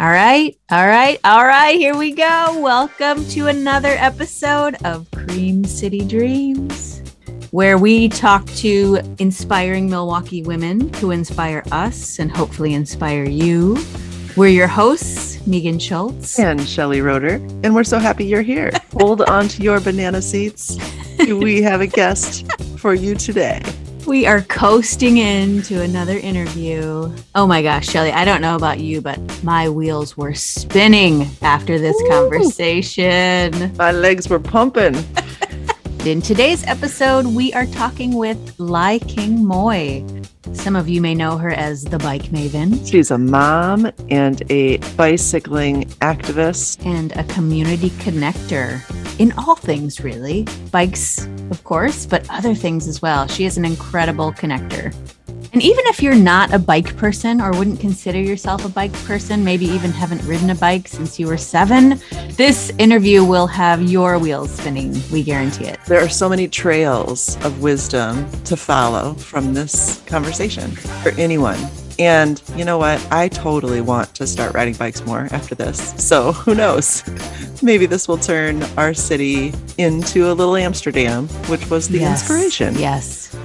All right, all right, all right, here we go. Welcome to another episode of Cream City Dreams, where we talk to inspiring Milwaukee women who inspire us and hopefully inspire you. We're your hosts, Meagan Schultz and Shelly Roeder, and we're so happy you're here. Hold on to your banana seats. We have a guest for you today. We are coasting into another interview. Oh my gosh, Shelly, I don't know about you, but my wheels were spinning after this Ooh. conversation. My legs were pumping. In today's episode, we are talking with Lai King Moy. Some of you may know her as the bike maven. She's a mom and a bicycling activist and a community connector in all things, really. Bikes, of course, but other things as well. She is an incredible connector. And even if you're not a bike person or wouldn't consider yourself a bike person, maybe even haven't ridden a bike since you were seven, this interview will have your wheels spinning. We guarantee it. There are so many trails of wisdom to follow from this conversation for anyone. And you know what? I totally want to start riding bikes more after this. So who knows? Maybe this will turn our city into a little Amsterdam, which was the yes. inspiration. Yes.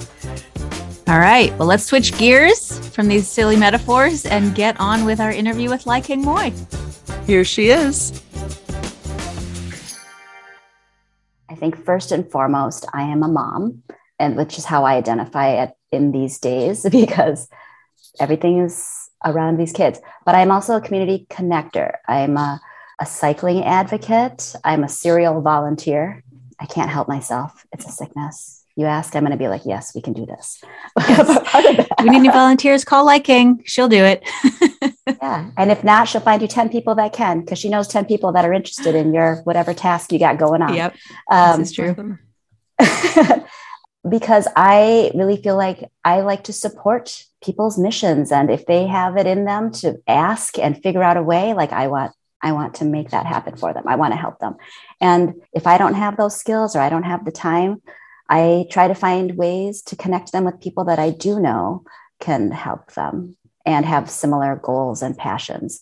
All right. Well, let's switch gears from these silly metaphors and get on with our interview with Lai King Moy. Here she is. I think first and foremost, I am a mom, and which is how I identify it in these days because everything is around these kids. But I'm also a community connector. I'm a, a cycling advocate. I'm a serial volunteer. I can't help myself. It's a sickness you ask, I'm going to be like, yes, we can do this. Yes. we need new volunteers. Call Lai King. She'll do it. yeah. And if not, she'll find you 10 people that can, because she knows 10 people that are interested in your whatever task you got going on. Yep. Um, this is true. because I really feel like I like to support people's missions. And if they have it in them to ask and figure out a way, like I want I want to make that happen for them. I want to help them. And if I don't have those skills or I don't have the time, I try to find ways to connect them with people that I do know can help them and have similar goals and passions.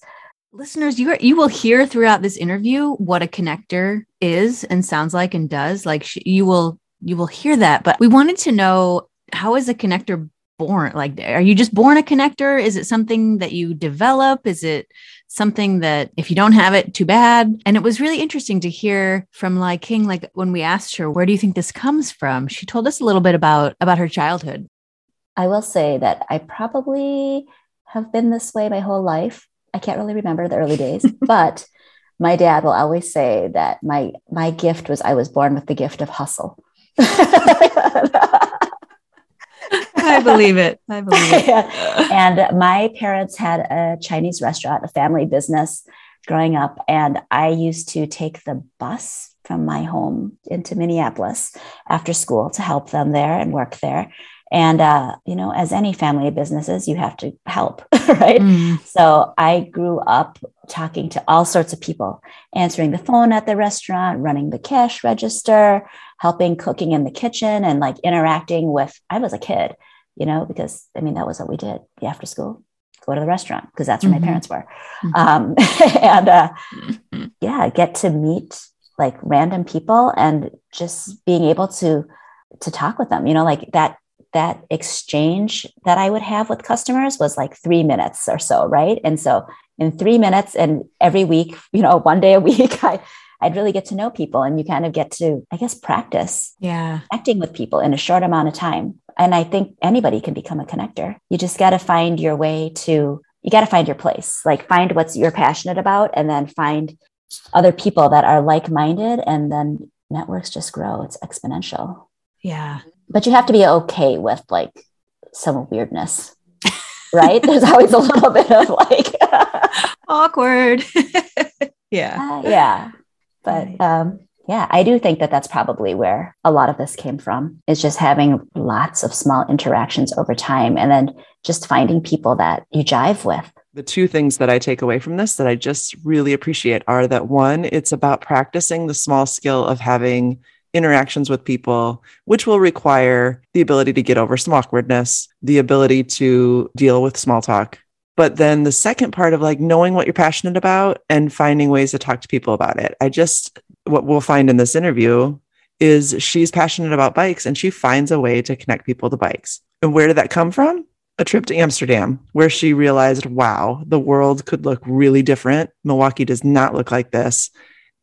Listeners, you are, you will hear throughout this interview what a connector is and sounds like and does. Like sh- you will you will hear that, but we wanted to know how is a connector born? Like are you just born a connector? Is it something that you develop? Is it something that if you don't have it, too bad. And it was really interesting to hear from Lai King, like when we asked her, where do you think this comes from? She told us a little bit about about her childhood. I will say that I probably have been this way my whole life. I can't really remember the early days, but my dad will always say that my my gift was I was born with the gift of hustle. I believe it. I believe it. and my parents had a Chinese restaurant, a family business growing up. And I used to take the bus from my home into Minneapolis after school to help them there and work there. And, uh, you know, as any family of businesses, you have to help, right? Mm. So I grew up talking to all sorts of people, answering the phone at the restaurant, running the cash register, helping cooking in the kitchen, and like interacting with, I was a kid you know, because I mean, that was what we did after school, go to the restaurant because that's where mm-hmm. my parents were. Mm-hmm. Um, and uh, mm-hmm. yeah, get to meet like random people and just being able to to talk with them, you know, like that that exchange that I would have with customers was like three minutes or so, right? And so in three minutes and every week, you know, one day a week, I I'd really get to know people and you kind of get to, I guess, practice yeah. acting with people in a short amount of time. And I think anybody can become a connector. You just got to find your way to, you got to find your place, like find what you're passionate about and then find other people that are like minded. And then networks just grow. It's exponential. Yeah. But you have to be okay with like some weirdness, right? There's always a little bit of like awkward. yeah. Uh, yeah. But um, yeah, I do think that that's probably where a lot of this came from is just having lots of small interactions over time and then just finding people that you jive with. The two things that I take away from this that I just really appreciate are that one, it's about practicing the small skill of having interactions with people, which will require the ability to get over some awkwardness, the ability to deal with small talk, But then the second part of like knowing what you're passionate about and finding ways to talk to people about it. I just, what we'll find in this interview is she's passionate about bikes and she finds a way to connect people to bikes. And where did that come from? A trip to Amsterdam, where she realized, wow, the world could look really different. Milwaukee does not look like this.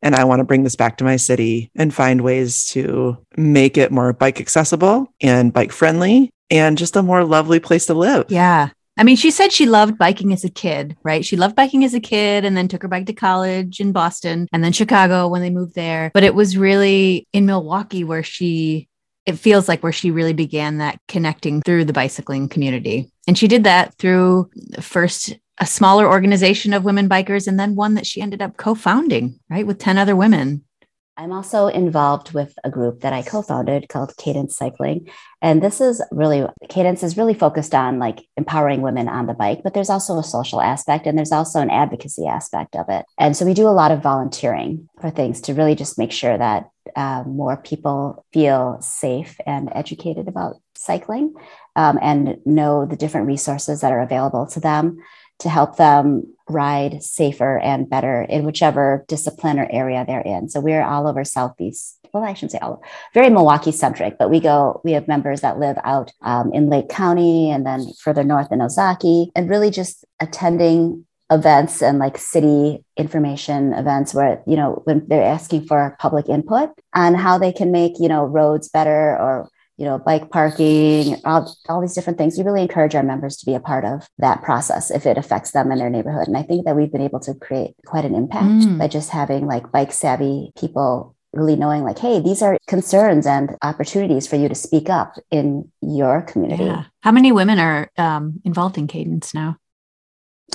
And I want to bring this back to my city and find ways to make it more bike accessible and bike friendly and just a more lovely place to live. Yeah. I mean, she said she loved biking as a kid, right? She loved biking as a kid and then took her bike to college in Boston and then Chicago when they moved there. But it was really in Milwaukee where she, it feels like where she really began that connecting through the bicycling community. And she did that through first a smaller organization of women bikers and then one that she ended up co founding, right, with 10 other women. I'm also involved with a group that I co-founded called Cadence Cycling. And this is really Cadence is really focused on like empowering women on the bike, but there's also a social aspect and there's also an advocacy aspect of it. And so we do a lot of volunteering for things to really just make sure that uh, more people feel safe and educated about cycling um, and know the different resources that are available to them to help them ride safer and better in whichever discipline or area they're in. So we're all over Southeast. Well, I shouldn't say all, very Milwaukee centric, but we go, we have members that live out um, in Lake County and then further north in Ozaukee and really just attending events and like city information events where you know when they're asking for public input on how they can make you know roads better or you know, bike parking, all, all these different things. We really encourage our members to be a part of that process if it affects them in their neighborhood. And I think that we've been able to create quite an impact mm. by just having like bike savvy people really knowing like hey these are concerns and opportunities for you to speak up in your community yeah. how many women are um, involved in cadence now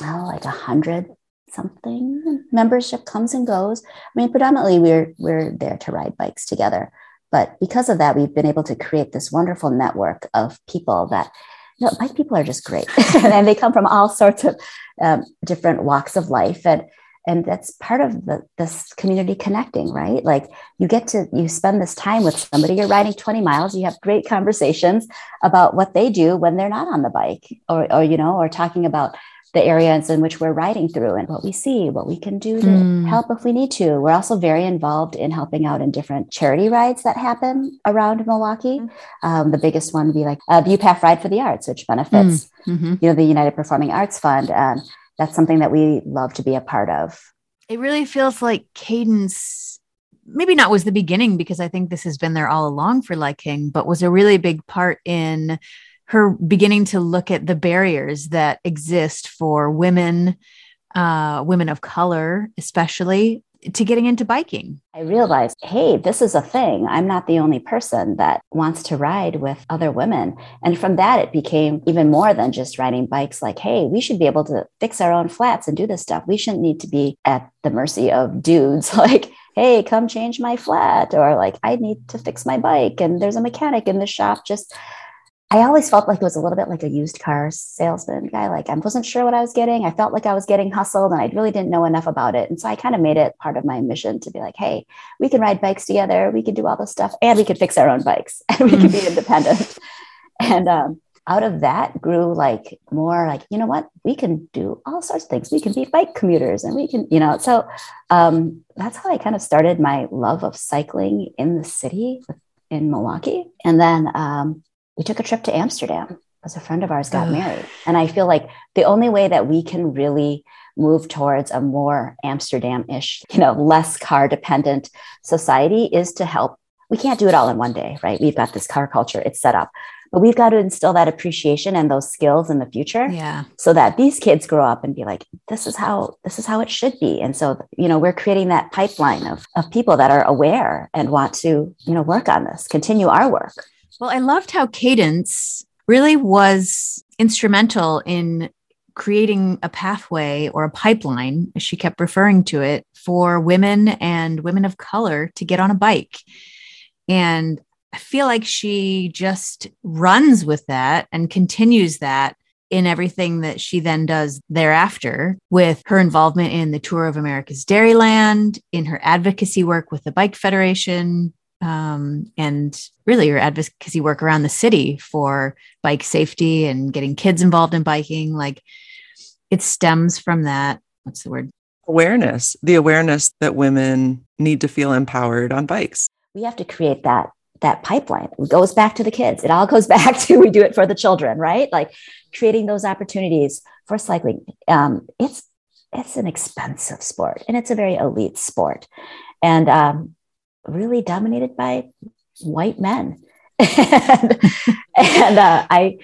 oh like a hundred something membership comes and goes i mean predominantly we're we're there to ride bikes together but because of that, we've been able to create this wonderful network of people that, you know, bike people are just great. and they come from all sorts of um, different walks of life. And, and that's part of the, this community connecting, right? Like you get to, you spend this time with somebody, you're riding 20 miles, you have great conversations about what they do when they're not on the bike or, or you know, or talking about the areas in which we're riding through and what we see, what we can do to mm. help if we need to. We're also very involved in helping out in different charity rides that happen around Milwaukee. Mm. Um, the biggest one would be like UPAF Ride for the Arts, which benefits, mm. mm-hmm. you know, the United Performing Arts Fund. And that's something that we love to be a part of. It really feels like Cadence maybe not was the beginning because I think this has been there all along for Lai King, but was a really big part in her beginning to look at the barriers that exist for women, uh, women of color, especially to getting into biking. I realized, hey, this is a thing. I'm not the only person that wants to ride with other women. And from that, it became even more than just riding bikes like, hey, we should be able to fix our own flats and do this stuff. We shouldn't need to be at the mercy of dudes like, hey, come change my flat, or like, I need to fix my bike. And there's a mechanic in the shop. Just I always felt like it was a little bit like a used car salesman guy. Like I wasn't sure what I was getting. I felt like I was getting hustled and I really didn't know enough about it. And so I kind of made it part of my mission to be like, hey, we can ride bikes together. We can do all this stuff and we can fix our own bikes and we can be independent. And um, out of that grew like more like, you know what, we can do all sorts of things. We can be bike commuters and we can, you know, so um, that's how I kind of started my love of cycling in the city in Milwaukee. And then um, we took a trip to Amsterdam because a friend of ours got married. And I feel like the only way that we can really move towards a more Amsterdam-ish, you know, less car dependent society is to help. We can't do it all in one day, right? We've got this car culture, it's set up. But we've got to instill that appreciation and those skills in the future. Yeah. So that these kids grow up and be like, this is how this is how it should be. And so, you know, we're creating that pipeline of, of people that are aware and want to, you know, work on this, continue our work. Well, I loved how Cadence really was instrumental in creating a pathway or a pipeline, as she kept referring to it, for women and women of color to get on a bike. And I feel like she just runs with that and continues that in everything that she then does thereafter with her involvement in the tour of America's Dairyland, in her advocacy work with the Bike Federation, um, and really your advocacy work around the city for bike safety and getting kids involved in biking. Like it stems from that. What's the word? Awareness, the awareness that women need to feel empowered on bikes. We have to create that that pipeline. It goes back to the kids. It all goes back to we do it for the children, right? Like creating those opportunities for cycling. Um, it's it's an expensive sport and it's a very elite sport, and um, really dominated by white men. and, and uh, I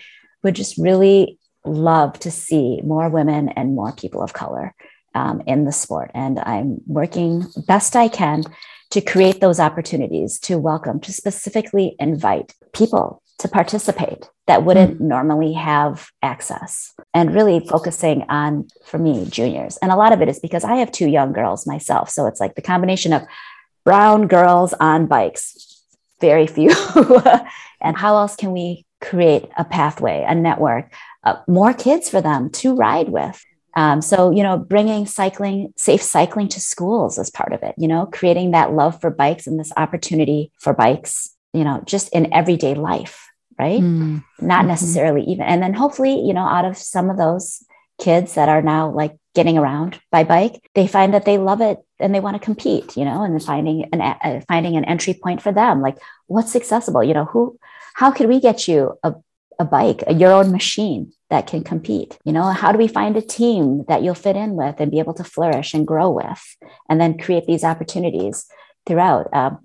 would just really love to see more women and more people of color um, in the sport. And I'm working best I can to create those opportunities to welcome, to specifically invite people to participate that wouldn't mm normally have access and really focusing on for me juniors and a lot of it is because i have two young girls myself so it's like the combination of brown girls on bikes very few and how else can we create a pathway a network uh, more kids for them to ride with um, so, you know, bringing cycling, safe cycling to schools as part of it, you know, creating that love for bikes and this opportunity for bikes, you know, just in everyday life, right? Mm. Not mm-hmm. necessarily even. And then hopefully, you know, out of some of those kids that are now like getting around by bike, they find that they love it and they want to compete, you know, and finding an, uh, finding an entry point for them. Like what's accessible, you know, who, how could we get you a, a bike, a, your own machine that can compete? You know, how do we find a team that you'll fit in with and be able to flourish and grow with, and then create these opportunities throughout? Um,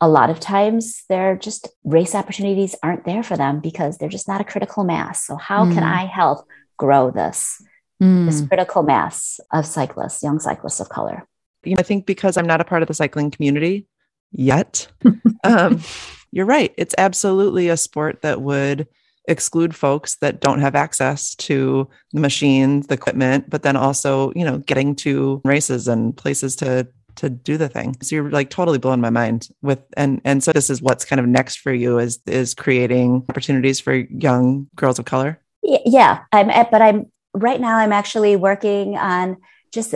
a lot of times they're just race opportunities aren't there for them because they're just not a critical mass. So how mm. can I help grow this mm. this critical mass of cyclists, young cyclists of color? You know, I think because I'm not a part of the cycling community yet, um, you're right. It's absolutely a sport that would exclude folks that don't have access to the machines, the equipment, but then also, you know, getting to races and places to to do the thing. So you're like totally blowing my mind with and and so this is what's kind of next for you is is creating opportunities for young girls of color. Yeah, I'm but I'm right now I'm actually working on just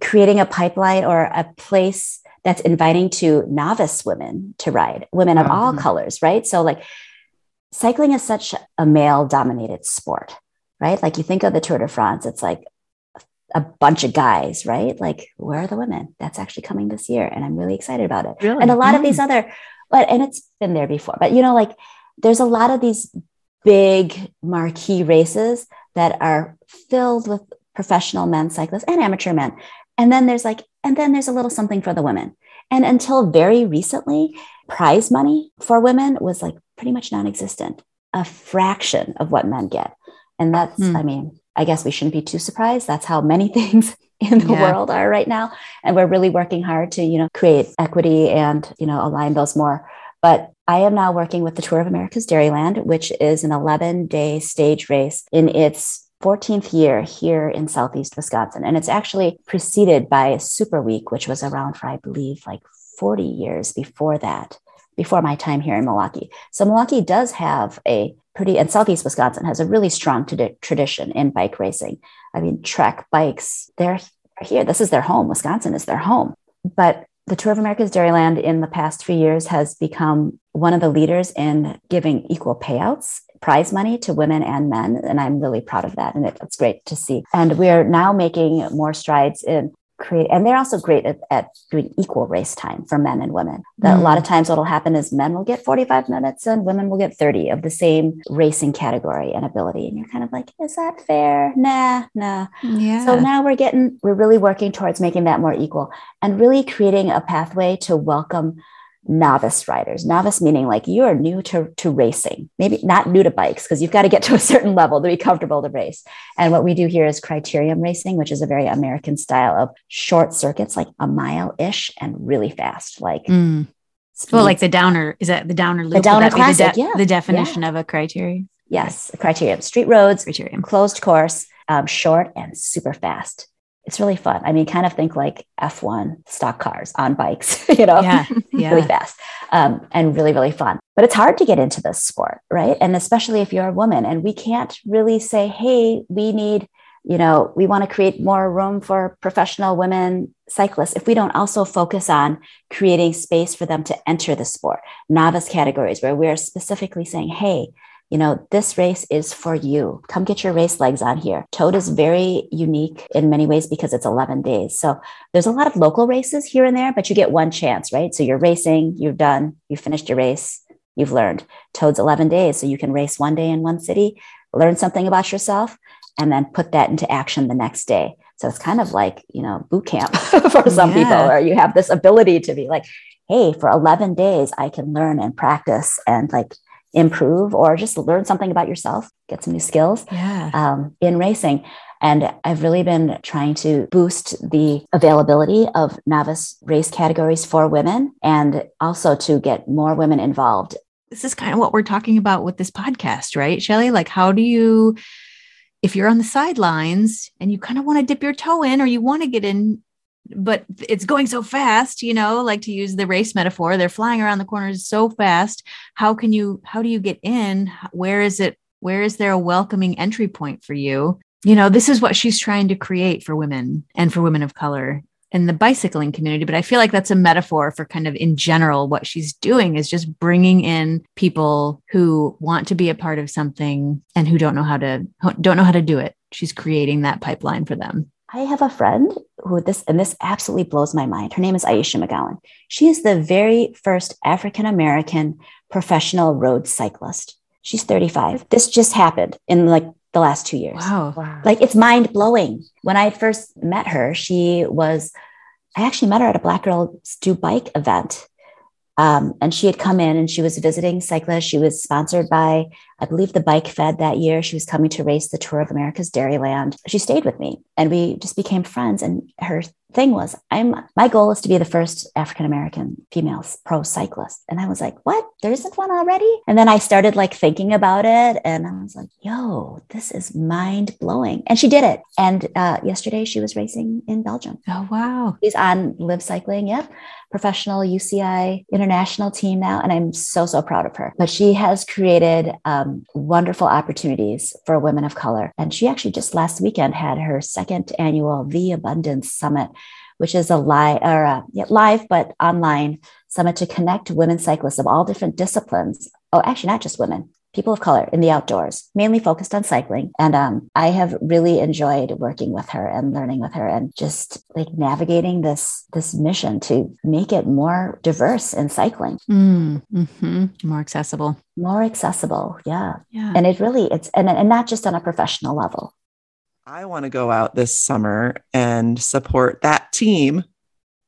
creating a pipeline or a place that's inviting to novice women to ride, women of all colors, right? So like cycling is such a male dominated sport, right? Like you think of the Tour de France, it's like a bunch of guys, right? Like, where are the women? That's actually coming this year. And I'm really excited about it. Really? And a lot mm. of these other, but, and it's been there before, but you know, like there's a lot of these big marquee races that are filled with professional men cyclists and amateur men. And then there's like, and then there's a little something for the women. And until very recently, prize money for women was like pretty much non existent, a fraction of what men get. And that's, mm. I mean, I guess we shouldn't be too surprised. That's how many things in the yeah. world are right now. And we're really working hard to, you know, create equity and, you know, align those more. But I am now working with the Tour of America's Dairyland, which is an 11 day stage race in its 14th year here in Southeast Wisconsin. And it's actually preceded by Super Week, which was around for, I believe, like 40 years before that, before my time here in Milwaukee. So Milwaukee does have a pretty, and Southeast Wisconsin has a really strong t- tradition in bike racing. I mean, Trek bikes, they're here. This is their home. Wisconsin is their home. But the Tour of America's Dairyland in the past few years has become one of the leaders in giving equal payouts, prize money to women and men. And I'm really proud of that. And it, it's great to see. And we're now making more strides in create and they're also great at, at doing equal race time for men and women that mm. a lot of mm. times what'll happen is men will get 45 minutes and women will get 30 of the same racing category and ability and you're kind of like is that fair nah nah yeah so now we're getting we're really working towards making that more equal and really creating a pathway to welcome novice riders. Novice meaning like you're new to, to racing. Maybe not new to bikes because you've got to get to a certain level to be comfortable to race. And what we do here is criterium racing which is a very american style of short circuits like a mile ish and really fast like mm. well like the downer is that the downer loop? The downer classic, the, de- yeah. the definition yeah. of a criterium yes a criterium. Street roads criterium. closed course um, short and super fast it's really fun. I mean, kind of think like F1 stock cars on bikes, you know, yeah, yeah. really fast um, and really, really fun. But it's hard to get into this sport, right? And especially if you're a woman, and we can't really say, hey, we need, you know, we want to create more room for professional women cyclists if we don't also focus on creating space for them to enter the sport, novice categories where we're specifically saying, hey, you know, this race is for you. Come get your race legs on here. ToAD is very unique in many ways because it's 11 days. So there's a lot of local races here and there, but you get one chance, right? So you're racing, you're done, you finished your race, you've learned. ToAD's 11 days. So you can race one day in one city, learn something about yourself, and then put that into action the next day. So it's kind of like, you know, boot camp for some yeah. people, or you have this ability to be like, hey, for 11 days, I can learn and practice and like improve or just learn something about yourself, get some new skills yeah. um, in racing. And I've really been trying to boost the availability of novice race categories for women and also to get more women involved. This is kind of what we're talking about with this podcast, right, Shelly? Like, how do you, if you're on the sidelines and you kind of want to dip your toe in or you want to get in but it's going so fast you know like to use the race metaphor they're flying around the corners so fast. How can you how do you get in? Where is it where is there a welcoming entry point for you? You know this is what she's trying to create for women and for women of color in the bicycling community but i feel like that's a metaphor for kind of in general what she's doing is just bringing in people who want to be a part of something and who don't know how to don't know how to do it. She's creating that pipeline for them I have a friend who this, and this absolutely blows my mind. Her name is Ayesha McGowan. She is the very first African American professional road cyclist. She's 35. This just happened in like the last two years. Wow. wow. Like it's mind blowing. When I first met her, she was, I actually met her at a Black Girls Do Bike event. Um, and she had come in and she was visiting cyclists. She was sponsored by, I believe, the Bike Fed that year. She was coming to race the Tour of America's Dairyland. She stayed with me and we just became friends. And her thing was i'm my goal is to be the first african american female pro cyclist and i was like what? There isn't one already? And then i started like thinking about it and i was like yo this is mind blowing and she did it. And uh, yesterday she was racing in belgium. Oh wow. She's on Liv cycling yep professional uci international team now and i'm so so proud of her. But she has created um, wonderful opportunities for women of color. And she actually just last weekend had her second annual the abundance summit which is a live or a, yeah, live but online summit to connect women cyclists of all different disciplines. Oh, actually, not just women, people of color in the outdoors, mainly focused on cycling. And um, I have really enjoyed working with her and learning with her and just like navigating this this mission to make it more diverse in cycling. Mm, mm-hmm. More accessible. More accessible. Yeah. Yeah. And it really it's and, and not just on a professional level. I want to go out this summer and support that team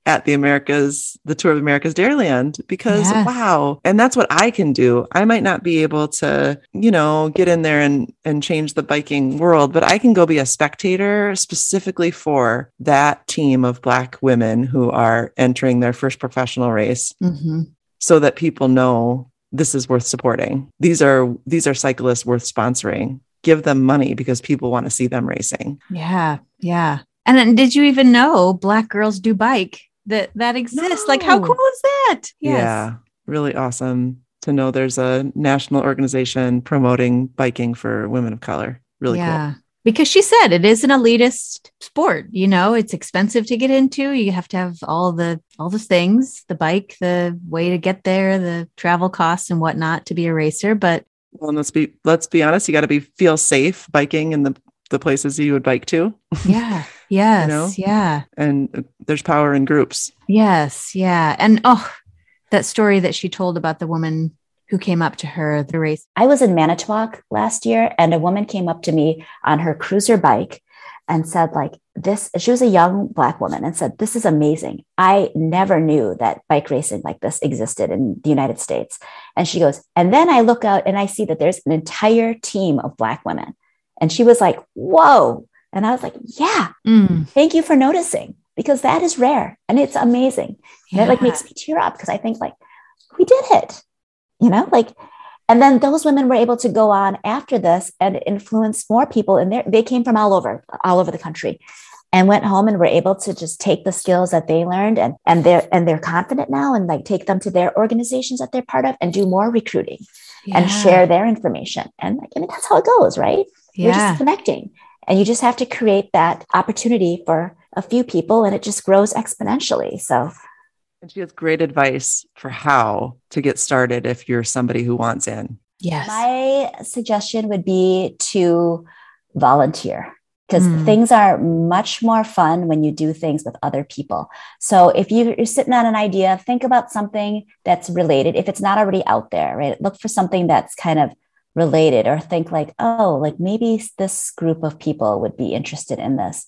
at the Americas, the Tour of America's Dairyland, because yeah. wow. And that's what I can do. I might not be able to, you know, get in there and, and change the biking world, but I can go be a spectator specifically for that team of Black women who are entering their first professional race mm-hmm. so that people know this is worth supporting. These are these are cyclists worth sponsoring give them money because people want to see them racing. Yeah. Yeah. And then did you even know Black Girls Do Bike that that exists? No. Like how cool is that? Yes. Yeah. Really awesome to know there's a national organization promoting biking for women of color. Really yeah. cool. Because she said it is an elitist sport, you know, it's expensive to get into. You have to have all the all the things, the bike, the way to get there, the travel costs and whatnot to be a racer. But well, let's be let's be honest. You got to be feel safe biking in the the places you would bike to. Yeah. Yes. you know? Yeah. And uh, there's power in groups. Yes. Yeah. And oh, that story that she told about the woman who came up to her the race. I was in Manitowoc last year, and a woman came up to me on her cruiser bike and said like this she was a young black woman and said this is amazing. I never knew that bike racing like this existed in the united states. And she goes and then i look out and i see that there's an entire team of black women. And she was like whoa. And i was like yeah mm. thank you for noticing because that is rare and it's amazing. Yeah. and it like makes me tear up because i think like we did it you know like and then those women were able to go on after this and influence more people in there. They came from all over, all over the country and went home and were able to just take the skills that they learned and, and they're and they're confident now and like take them to their organizations that they're part of and do more recruiting yeah. and share their information. And like, I mean, that's how it goes, right? Yeah. You're just connecting. And you just have to create that opportunity for a few people and it just grows exponentially. So and she has great advice for how to get started if you're somebody who wants in. Yes. My suggestion would be to volunteer because Mm. things are much more fun when you do things with other people. So if you- you're sitting on an idea, think about something that's related. If it's not already out there, right? Look for something that's kind of related or think like, oh, like maybe this group of people would be interested in this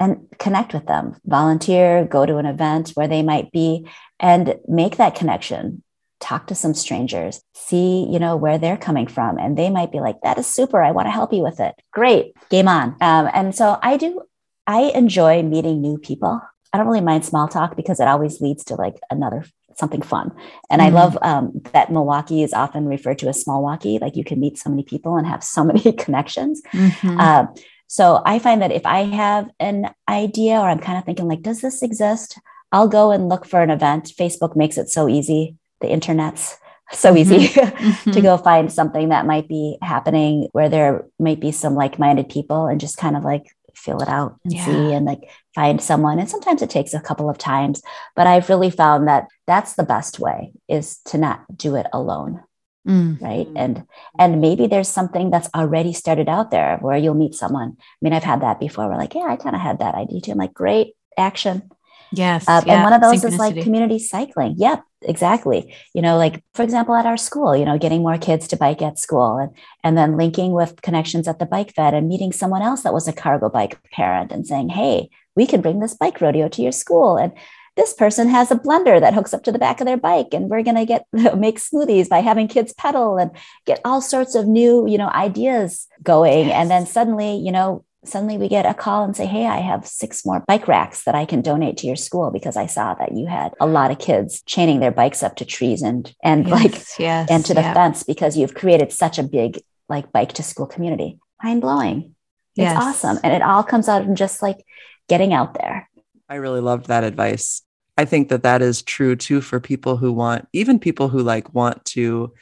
and connect with them. Volunteer, go to an event where they might be and make that connection. Talk to some strangers. See you know where they're coming from. And they might be like that is super. I want to help you with it. Great. Game on. Um, and so i do i enjoy meeting new people. I don't really mind small talk because it always leads to like another something fun. And i Mhm. love um, that milwaukee is often referred to as Smallwaukee. Like you can meet so many people and have so many connections. Mhm. um, so I find that if I have an idea or I'm kind of thinking like, does this exist? I'll go and look for an event. Facebook makes it so easy. The internet's so easy to Mhm. go find something that might be happening where there might be some like-minded people and just kind of like feel it out and Yeah. see and like find someone. And sometimes it takes a couple of times, but I've really found that that's the best way is to not do it alone Mm. right? Mm. and and maybe there's something that's already started out there where you'll meet someone. I mean i've had that before we're like yeah i kind of had that idea too. I'm like great action. Yes. uh, yeah, and one of those is like community cycling. Yep exactly. You know like for example at our school you know getting more kids to bike at school and and then linking with connections at the bike fed and meeting someone else that was a cargo bike parent and saying hey we can bring this bike rodeo to your school. And this person has a blender that hooks up to the back of their bike and we're going to get make smoothies by having kids pedal and get all sorts of new you know ideas going. And then suddenly you know suddenly we get a call and say hey i have six more bike racks that i can donate to your school because i saw that you had a lot of kids chaining their bikes up to trees and and like Yes, yes, and to the yeah. fence because you've created such a big like bike to school community. Mind blowing. It's Yes. awesome. And it all comes out of just like getting out there I really loved that advice. I think that that is true too for people who want, even people who like want to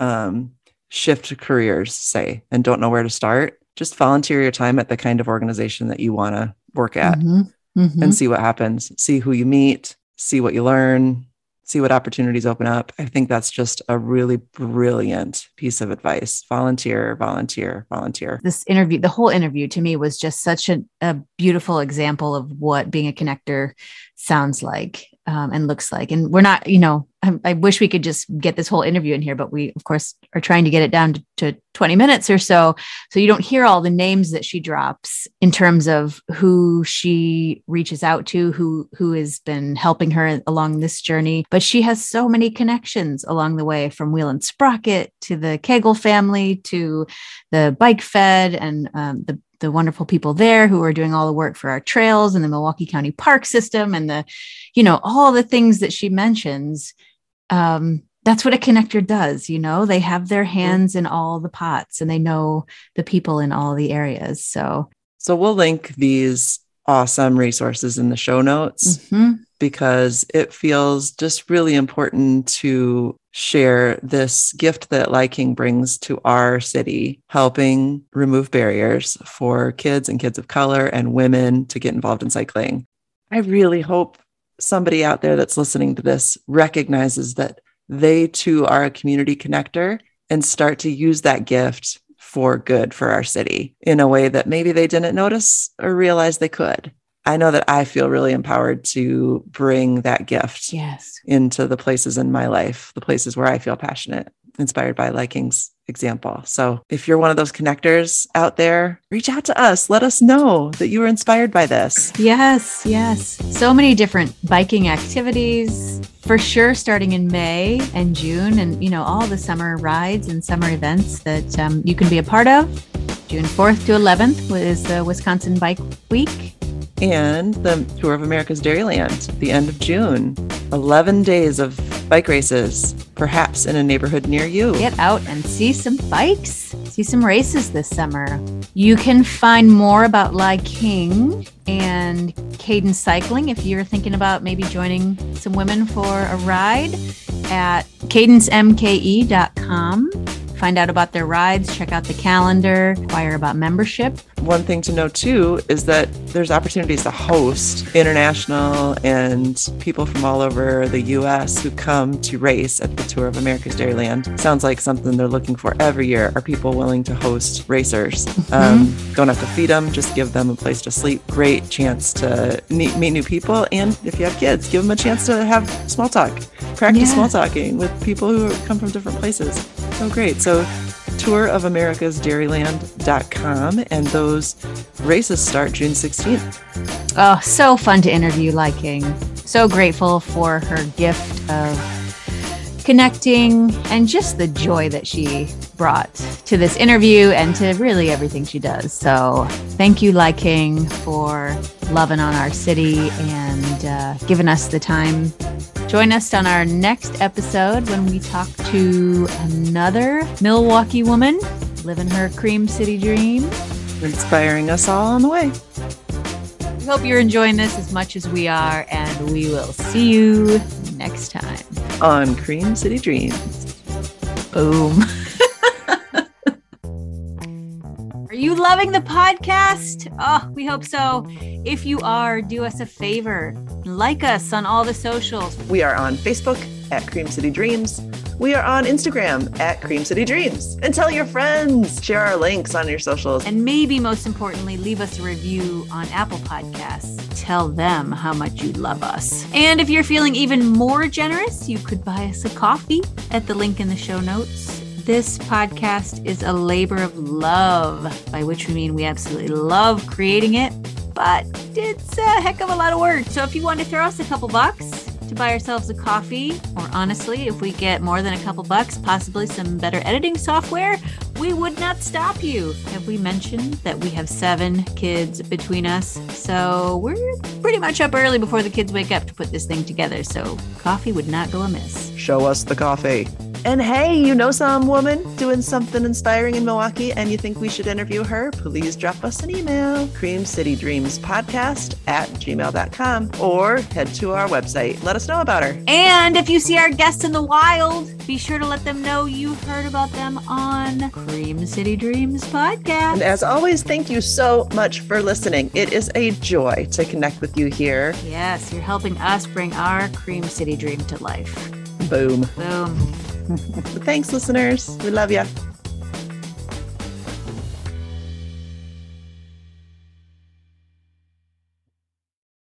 um, shift careers, say, and don't know where to start. Just volunteer your time at the kind of organization that you want to work at Mhm, mhm. and see what happens, see who you meet, see what you learn, see what opportunities open up. I think that's just a really brilliant piece of advice. Volunteer, volunteer, volunteer. this interview, the whole interview to me was just such a, a beautiful example of what being a connector sounds like um, and looks like. And we're not, you know, I, I wish we could just get this whole interview in here, but we, of course, are trying to get it down to, to 20 minutes or so. So you don't hear all the names that she drops in terms of who she reaches out to, who who has been helping her along this journey. But she has so many connections along the way, from Wheel and Sprocket to the Kegel family to the bike fed and um, the the wonderful people there who are doing all the work for our trails and the Milwaukee County Park System and the, you know, all the things that she mentions. Um, that's what a connector does. You know, they have their hands in all the pots and they know the people in all the areas. So, So we'll link these awesome resources in the show notes. mhm. Because it feels just really important to share this gift that Lai King brings to our city, helping remove barriers for kids and kids of color and women to get involved in cycling. I really hope somebody out there that's listening to this recognizes that they too are a community connector and start to use that gift for good for our city in a way that maybe they didn't notice or realize they could. I know that I feel really empowered to bring that gift yes. into the places in my life, the places where I feel passionate, inspired by Lai King's example. So if you're one of those connectors out there, reach out to us. Let us know that you were inspired by this. Yes, yes. So many different biking activities for sure starting in May and June and you know all the summer rides and summer events that um, you can be a part of. June 4th to 11th is the Wisconsin Bike Week. And the Tour of America's Dairyland, the end of June. 11 days of bike races, perhaps in a neighborhood near you. Get out and see some bikes, see some races this summer. You can find more about Lai King and Cadence Cycling if you're thinking about maybe joining some women for a ride at cadencemke.com find out about their rides, check out the calendar, inquire about membership. One thing to know too is that there's opportunities to host international and people from all over the US who come to race at the Tour of America's Dairyland. Sounds like something they're looking for every year are people willing to host racers. Mm-hmm. Um, don't have to feed them, just give them a place to sleep. Great chance to meet, meet new people. And if you have kids, give them a chance to have small talk, practice yeah. small talking with people who come from different places. So great. So tour of America's Dairyland.com and those races start June 16th. Oh, so fun to interview Lai King. So grateful for her gift of connecting and just the joy that she brought to this interview and to really everything she does. So thank you, Lai King, for loving on our city and uh, giving us the time Join us on our next episode when we talk to another Milwaukee woman living her Cream City dream. Inspiring us all on the way. We hope you're enjoying this as much as we are, and we will see you next time on Cream City Dreams. Boom. Are you loving the podcast? Oh, we hope so. If you are, do us a favor like us on all the socials. We are on Facebook at Cream City Dreams. We are on Instagram at Cream City Dreams. And tell your friends. Share our links on your socials. And maybe most importantly, leave us a review on Apple Podcasts. Tell them how much you love us. And if you're feeling even more generous, you could buy us a coffee at the link in the show notes. This podcast is a labor of love, by which we mean we absolutely love creating it but it's a heck of a lot of work. So if you want to throw us a couple bucks to buy ourselves a coffee, or honestly, if we get more than a couple bucks, possibly some better editing software, we would not stop you. Have we mentioned that we have seven kids between us? So we're pretty much up early before the kids wake up to put this thing together. So coffee would not go amiss. Show us the coffee. And hey, you know some woman doing something inspiring in Milwaukee and you think we should interview her? Please drop us an email, Cream City Dreams Podcast at gmail.com, or head to our website. Let us know about her. And if you see our guests in the wild, be sure to let them know you heard about them on Cream City Dreams Podcast. And as always, thank you so much for listening. It is a joy to connect with you here. Yes, you're helping us bring our Cream City dream to life. Boom. Boom. Thanks, listeners. We love you.